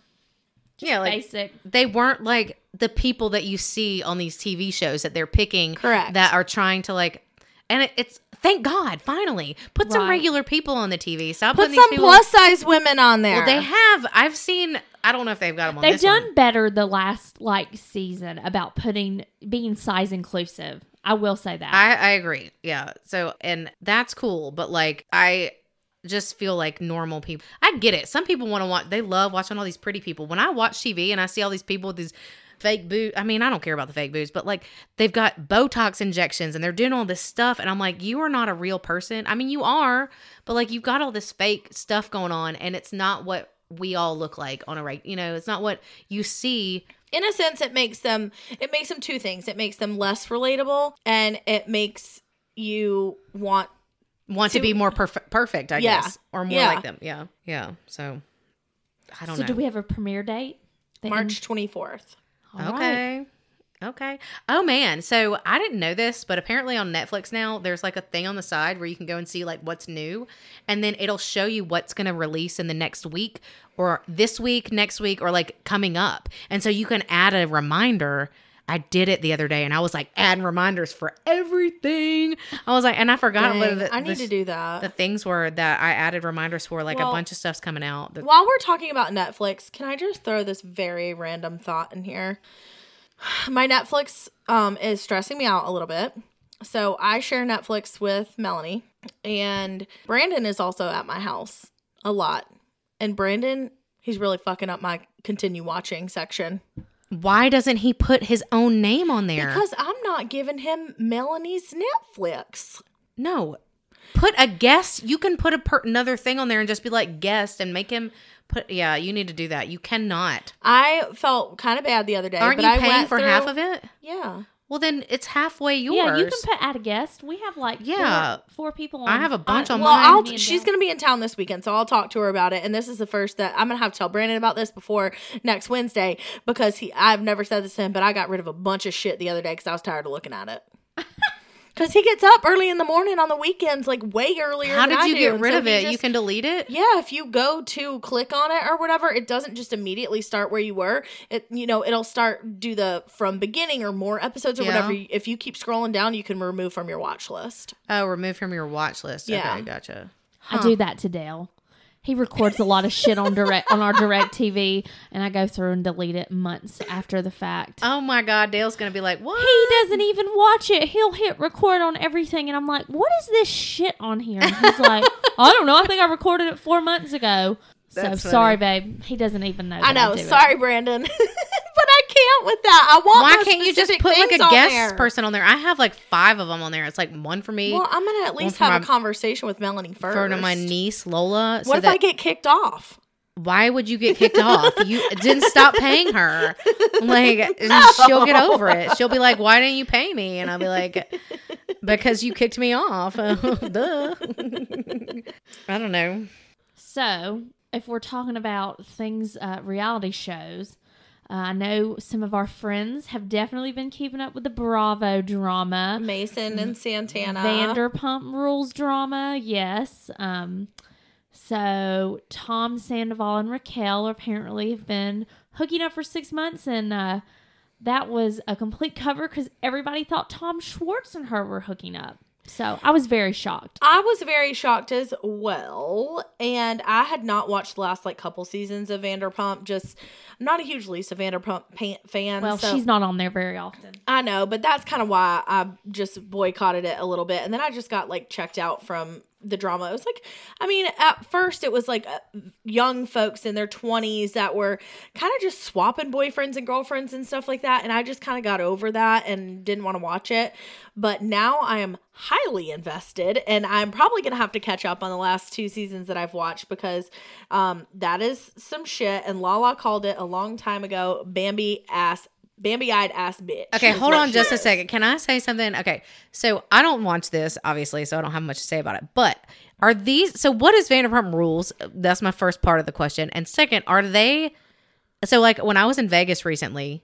Yeah, like basic. they weren't like the people that you see on these TV shows that they're picking Correct. that are trying to like and it, it's thank God finally put some regular people on the TV. Stop Put putting some these people plus size women on there. Well, they have. I've seen I don't know if they've got them on They've done one. better the last like season about putting being size inclusive. I will say that. I, I agree. Yeah. So and that's cool, but like I just feel like normal people. I get it. Some people want to watch. They love watching all these pretty people. When I watch TV and I see all these people with these fake boobs. I mean, I don't care about the fake boobs, but like they've got Botox injections and they're doing all this stuff, and I'm like, you are not a real person. I mean, you are, but like you've got all this fake stuff going on, and it's not what we all look like on a right. You know, it's not what you see. in a sense it makes them it makes them two things. It makes them less relatable and it makes you want Want to, To- be more perfect, perfect, I Yeah. guess, or more Yeah. like them. Yeah, yeah. So I don't so know. do we have a premiere date? The March 24th. end- all right. Okay. Okay. Oh man. So I didn't know this, but apparently on Netflix now there's like a thing on the side where you can go and see like what's new and then it'll show you what's going to release in the next week or this week, next week or like coming up. And so you can add a reminder. I did it the other day and I was like adding reminders for everything. I was like and I forgot what the, I need the, to do that. the things were that I added reminders for like Well- a bunch of stuff's coming out. The- While we're talking about Netflix, can I just throw this very random thought in here? My Netflix um, is stressing me out a little bit. So I share Netflix with Melanie, and Brandon is also at my house a lot. And Brandon, he's really fucking up my continue watching section Why doesn't he put his own name on there? because I'm not giving him Melanie's Netflix. No. Put a guest. You can put a per- another thing on there and just be like guest and make him put. Yeah, you need to do that. You cannot. I felt kind of bad the other day. Aren't but you I paying went for through- half of it? Yeah. Well, then it's halfway yours. Yeah, you can put add a guest. We have like Yeah. four, four people. On, I have a bunch on Well, mine. I'll, Me she's going to be in town this weekend, so I'll talk to her about it. And this is the first that I'm going to have to tell Brandon about this before next Wednesday because he I've never said this to him, but I got rid of a bunch of shit the other day because I was tired of looking at it. Because he gets up early in the morning on the weekends, like way earlier. How than did I you do. get And rid so of he it? you can delete it. Yeah, if you go to click on it or whatever, it doesn't just immediately start where you were. It you know, it'll start do the from beginning or more episodes or Yeah. whatever. If you keep scrolling down, you can remove from your watch list. Oh, remove from your watch list. Yeah. Okay, gotcha. I do that to Dale. He records a lot of shit on direct on our DirecTV, and I go through and delete it months after the fact. Oh my God, Dale's gonna be like, what? he doesn't even watch it. He'll hit record on everything, and I'm like, "What is this shit on here?" And he's like, "I don't know. I think I recorded it four months ago." That's so funny. sorry, babe. He doesn't even know. I know. it. Sorry, Brandon. but can't with that. I want. Why can't you just put like a guest there. person on there? I have like five of them on there. It's like one for me, Well, I'm gonna at least have my- a conversation with Melanie first. for my niece Lola. What so if that I get kicked off? why would you get kicked off? You didn't stop paying her. Like and she'll get over it. She'll be like, "Why didn't you pay me?" And I'll be like, "Because you kicked me off." Duh. I don't know. So, if we're talking about things, uh, reality shows, uh, I know some of our friends have definitely been keeping up with the Bravo drama. Mason and Santana. Vanderpump Rules drama, yes. Um, so Tom Sandoval and Raquel apparently have been hooking up for six months, and uh, that was a complete cover because everybody thought Tom Schwartz and her were hooking up. So I was very shocked. I was very shocked as well, and I had not watched the last like couple seasons of Vanderpump. Just I'm not a huge Lisa Vanderpump fan. Well, so- she's not on there very often. I know, but that's kind of why I just boycotted it a little bit. And then I just got like checked out from the drama. It was like, I mean, at first it was like uh, young folks in their 20s that were kind of just swapping boyfriends and girlfriends and stuff like that. And I just kind of got over that and didn't want to watch it. But now I am highly invested and I'm probably going to have to catch up on the last two seasons that I've watched because um, that is some shit. And Lala called it a long time ago Bambi ass. Bambi eyed ass bitch. Okay, hold on she just a second. Can I say something? Okay, so I don't watch this, obviously, so I don't have much to say about it. But are these, so what is Vanderpump Rules? That's my first part of the question. And second, are they, so like when I was in Vegas recently,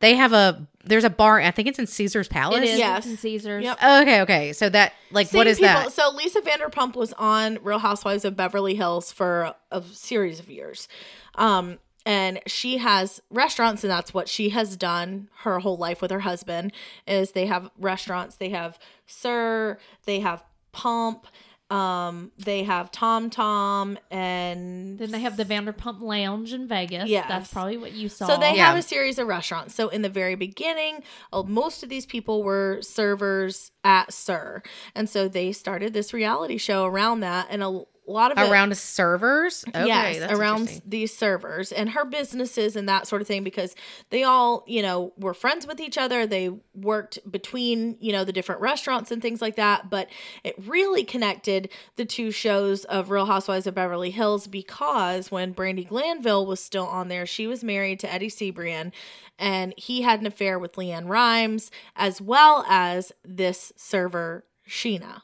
they have a, there's a bar, I think it's in Caesar's Palace. It is Yes. it's in Caesars. Yep. Okay, okay. So that, like, what Same is people- that? So Lisa Vanderpump was on Real Housewives of Beverly Hills for a series of years. Um, and she has restaurants and that's what she has done her whole life with her husband is they have restaurants they have sir they have pump um they have tom tom and Then they have the Vanderpump Lounge in Vegas. yeah That's probably what you saw. So they Yeah. have a series of restaurants. So in the very beginning, uh, most of these people were servers at SUR, and so they started this reality show around that, and a lot of it, Around servers? Okay, yes, around these servers and her businesses and that sort of thing because they all, you know, were friends with each other. They worked between, you know, the different restaurants and things like that. But it really connected the two shows of Real Housewives of Beverly Hills because when Brandi Glanville was still on there, she was married to Eddie Cibrian and he had an affair with LeAnn Rimes as well as this server, Scheana.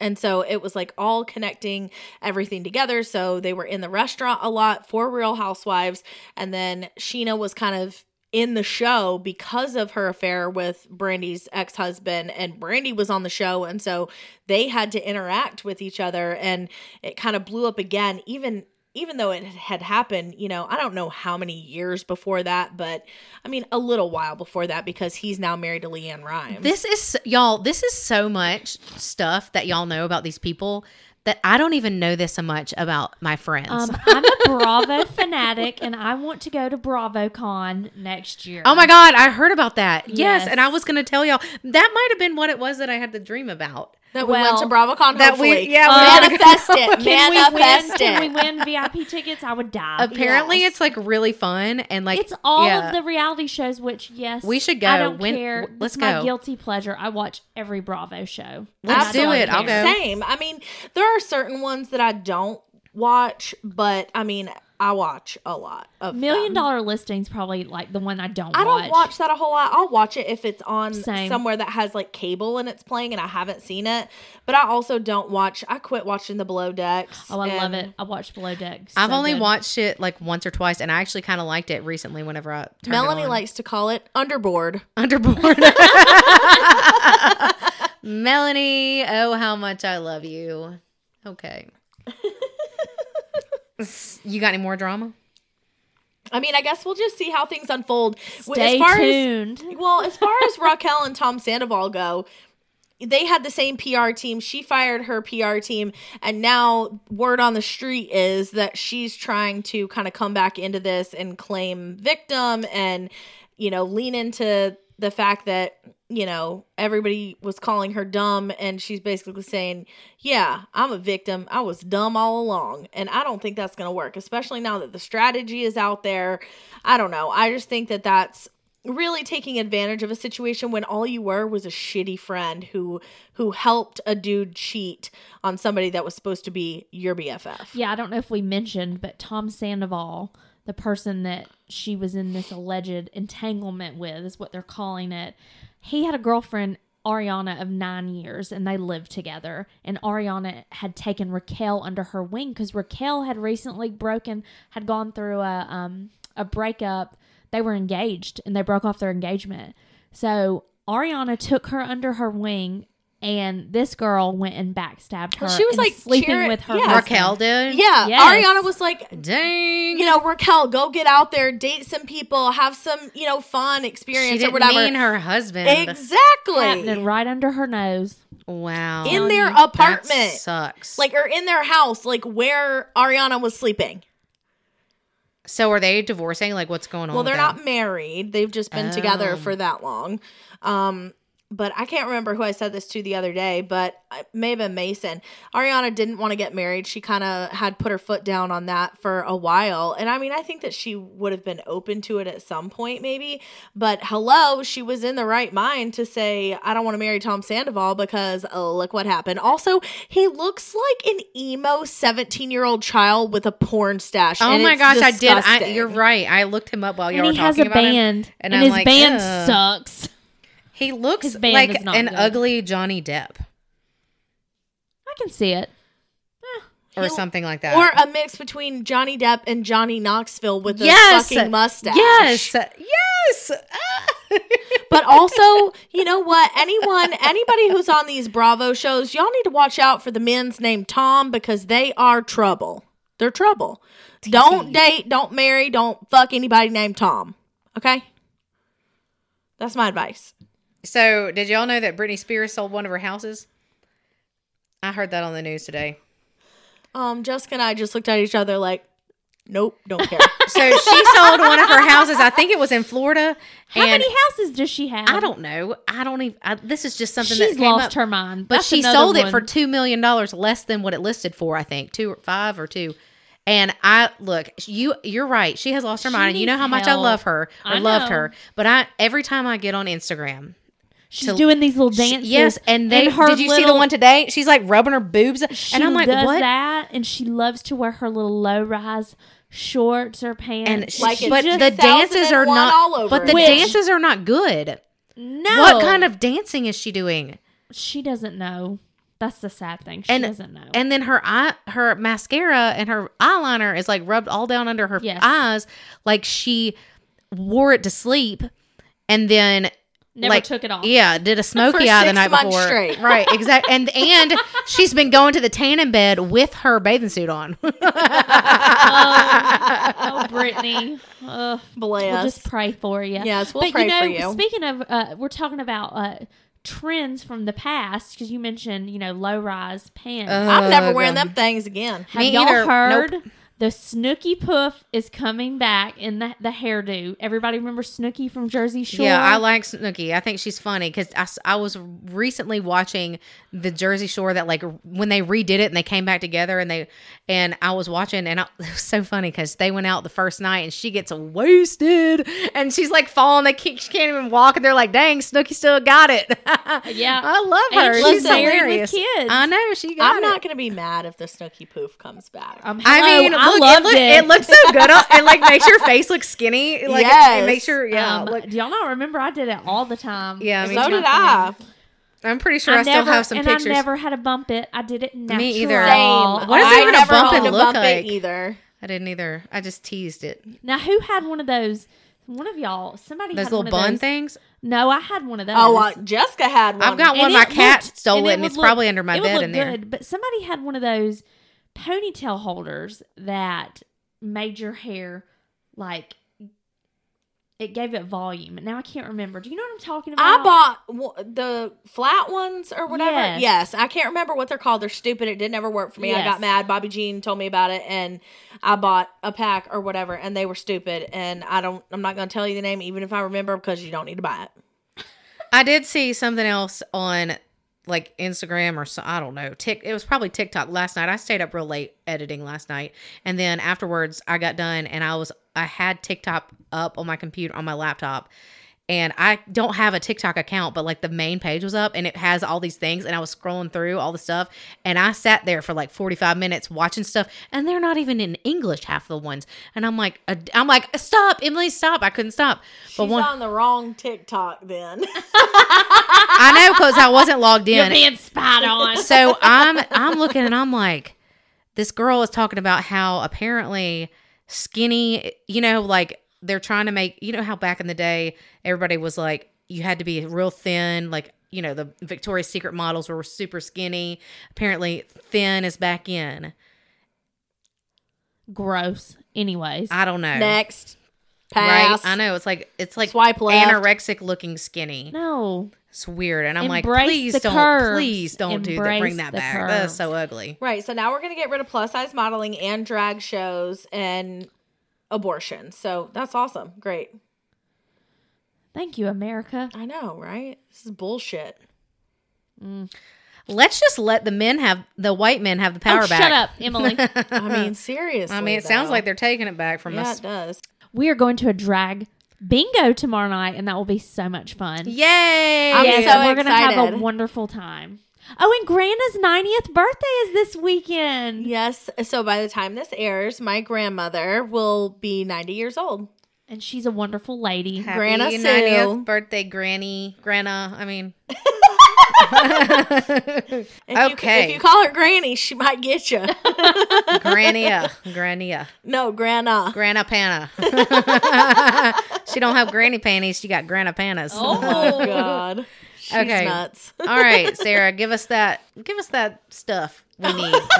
And so it was like all connecting everything together. So they were in the restaurant a lot for Real Housewives. And then Scheana was kind of in the show because of her affair with Brandi's ex husband. And Brandy was on the show. And so they had to interact with each other. And it kind of blew up again, even. Even though it had happened, you know, I don't know how many years before that, but I mean, a little while before that because he's now married to LeAnn Rimes. This is y'all. This is so much stuff that y'all know about these people that I don't even know this so much about my friends. Um, I'm a Bravo fanatic, and I want to go to BravoCon next year. oh my god, I heard about that. Yes, Yes. and I was going to tell y'all that might have been what it was that I had the dream about. That we went to Well, BravoCon. that we- yeah, we uh, manifest go. it. Can we win? Manifest Can we win VIP tickets? I would die. Apparently, Yes. it's like really fun and like it's all yeah. of the reality shows, which yes, We should go. I don't When- care. w- let's It's my go. guilty pleasure. I watch every Bravo show. Let's I do don't it. I'll care. go. Same. I mean, there are certain ones that I don't watch, but I mean, I watch a lot of Million them. Dollar Listings probably like the one I don't. I don't watch. watch that a whole lot. I'll watch it if it's on Same. somewhere that has like cable and it's playing and I haven't seen it. But I also don't watch. I quit watching the Below Decks. Oh, I love it. I watched Below Decks. I've So only good. watched it like once or twice, and I actually kind of liked it recently. Whenever I turned it Melanie on. likes to call it underboard. underboard. Melanie, oh how much I love you. Okay. you got any more drama? I mean, I guess we'll just see how things unfold. Stay as far tuned. As, well, as far as Raquel and Tom Sandoval go, they had the same PR team. She fired her PR team, and now word on the street is that she's trying to kind of come back into this and claim victim and, you know, lean into the fact that, you know, everybody was calling her dumb, and she's basically saying, Yeah, I'm a victim. I was dumb all along. And I don't think that's going to work, especially now that the strategy is out there. I don't know. I just think that that's really taking advantage of a situation when all you were was a shitty friend who who helped a dude cheat on somebody that was supposed to be your BFF. Yeah, I don't know if we mentioned, but Tom Sandoval, the person that she was in this alleged entanglement with, is what they're calling it. He had a girlfriend, Ariana, of nine years, and they lived together. And Ariana had taken Raquel under her wing because Raquel had recently broken, had gone through a um a breakup. They were engaged and they broke off their engagement. So Ariana took her under her wing. And this girl went and backstabbed her. She was, like, sleeping cheering- with her. yeah. Raquel did. Yeah, Yes. Ariana was like, Dang. you know, Raquel, go get out there, date some people, have some, you know, fun experience or didn't whatever. mean her husband. exactly. happening right under her nose. Wow. In their That apartment. sucks. Like or in their house, like where Ariana was sleeping. so are they divorcing? Like, what's going on? Well, they're that? not married. They've just been together Oh. for that long. Um, but I can't remember who I said this to the other day, but uh, it may have been Mason. Ariana didn't want to get married. She kind of had put her foot down on that for a while. And I mean, I think that she would have been open to it at some point, maybe. But hello, she was in the right mind to say, I don't want to marry Tom Sandoval because oh, look what happened. Also, he looks like an emo 17 year old child with a porn stash. Oh and my it's gosh, I did. I, you're right. I looked him up while you and were he has a about him. band, and and, I'm his like, band ugh. sucks. He looks like an good. ugly Johnny Depp I can see it. or He- something like that. Or a mix between Johnny Depp and Johnny Knoxville with a yes, fucking mustache. Yes, yes. Ah. But also, you know what? Anyone, anybody who's on these Bravo shows, y'all need to watch out for the men's named Tom because they are trouble. They're trouble. Don't date, don't marry, don't fuck anybody named Tom. Okay? That's my advice. So, did y'all know that Britney Spears sold one of her houses? I heard that on the news today. Um, Jessica and I just looked at each other like, nope, don't care. So she sold one of her houses. I think it was in Florida. How many houses does she have? I don't know. I don't even. I, this is just something She's that came lost up. her mind. But That's she another sold it for two million dollars less than what it listed for. I think two or five or two. And I look, you you're right. She has lost her She mind, and you know how much I love her or I loved know. her. But I every time I get on Instagram, She's to- doing these little she- dances. yes, and they her did you see the one today? She's like rubbing her boobs, and I'm like, does what? that, and she loves to wear her little low rise shorts or pants. And she, Like it's but the dances are not. all over but the Which- dances are not good. no, What kind of dancing is she doing? She doesn't know. That's the sad thing. She and doesn't know. and then her eye her mascara and her eyeliner is like rubbed all down under her Yes. eyes like she wore it to sleep and then Never like, took it off. Yeah, did a smoky eye the night before. straight. Right, exactly. And and she's been going to the tan tanning bed with her bathing suit on. oh, Britney. Ugh. Bless. We'll just pray for you. Yes, we'll but pray you know, for you. Speaking of, uh, we're talking about uh, trends from the past because you mentioned, you know, low rise pants. I'm never wearing them things again. Have me y'all either. heard Nope. The Snooki Puff is coming back in the the hairdo? Everybody remember Snooki from Jersey Shore? Yeah, I like Snooki. I think she's funny because I, I was recently watching the Jersey Shore that like when they redid it and they came back together and they and I was watching and I, it was so funny because they went out the first night and she gets wasted and she's like falling. They can't, she can't even walk and they're like, "Dang, Snooki still got it." Yeah. I love her. she's she's married with hilarious. kids. I know she got I'm it. not going to be mad if the Snooki Poof comes back. Um, I mean, I look, loved it, look, it. it looks so good. It like makes your face look skinny. Like Yes. it, makes your yeah. Um, look, do y'all not remember? I did it all the time. Yeah, me so too. did I. I'm pretty sure I, still never, have some and pictures. I never had a bump it. I did it natural. Me either. Same. What is I even a never bump had and to look bump like? it either. I didn't either. I just teased it. Now, who had one of those? One of y'all, somebody Those had little one of bun those. things. No, I had one of those. Oh, uh, Jessica had one. I've got one. My cat looked- stole it, and it's look- probably under my it would bed look in there. Good, but somebody had one of those ponytail holders that made your hair like it gave it volume. Now I can't remember. Do you know what I'm talking about? I bought the flat ones or whatever. Yes. Yes. I can't remember what they're called. They're stupid. It didn't ever work for me. I got mad. Bobby Jean told me about it, and I bought a pack or whatever, and they were stupid. And I don't. I'm not going to tell you the name, even if I remember, because you don't need to buy it. I did see something else on like Instagram or so I don't know. Tick it was probably TikTok last night. I stayed up real late editing last night. And then afterwards I got done and I was I had TikTok up on my computer on my laptop. And I don't have a TikTok account, but like the main page was up and it has all these things. And I was scrolling through all the stuff. And I sat there for like 45 minutes watching stuff. And they're not even in English, half the ones. And I'm like, I'm like, stop, Emily, stop. I couldn't stop. But She's one, on the wrong TikTok then. I know because I wasn't logged in. You're being spied on. so I'm I'm looking and I'm like, this girl is talking about how apparently skinny, you know, like they're trying to make, you know, how back in the day everybody was like, you had to be real thin, like you know, the Victoria's Secret models were super skinny. Apparently, thin is back in. Gross. Anyways. I don't know. Next. Right? I know it's like it's like Swipe left. anorexic looking skinny. no. It's weird, and I'm like, please don't, curves. please don't do that. Bring that the back. That is so ugly. Right. So now we're going to get rid of plus size modeling and drag shows and abortion. So that's awesome. Great. Thank you, America. I know, right? This is bullshit. Mm. Let's just let the men have the white men have the power oh, back. shut up, Emily. I mean, seriously. I mean, it sounds like they're taking it back from Yeah, us. it does. we are going to a drag bingo tomorrow night, and that will be so much fun. Yay! I'm Yes, so we're gonna have a wonderful time. Oh, and Granda's 90th birthday is this weekend. Yes. So by the time this airs, my grandmother will be 90 years old. And she's a wonderful lady. Happy Grandma Sue. 90th birthday, Granny, Grandma. I mean, If Okay. You, if you call her Granny, she might get you. Grannia, Grannia, no, Grandma. Grana Panna. she don't have granny panties. She got Grana Pannas. Oh, God. She's Okay. nuts. All right, Sara, give us that. Give us that stuff we need.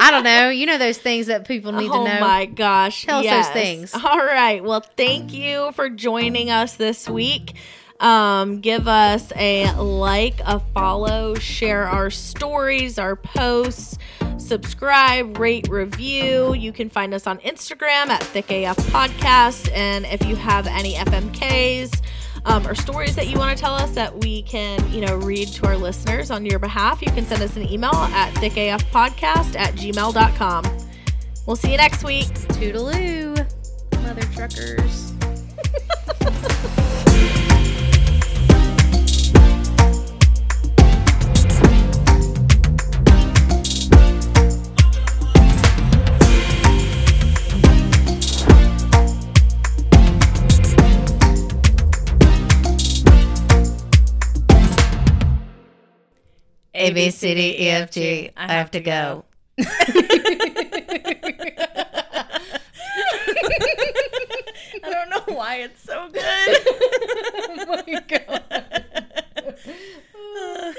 I don't know. You know those things that people need oh to know. Oh my gosh. Tell us those things. All right. Well, thank you for joining us this week. Um, give us a like, a follow, share our stories, our posts, subscribe, rate, review. You can find us on Instagram at Thicc AF Podcast. And if you have any FMKs, um, or stories that you want to tell us that we can, you know, read to our listeners on your behalf, you can send us an email at thiccafpodcast at gmail.com. We'll see you next week. Toodaloo, mother truckers. A B C D E F G. I have to go. I don't know why it's so good. oh my god.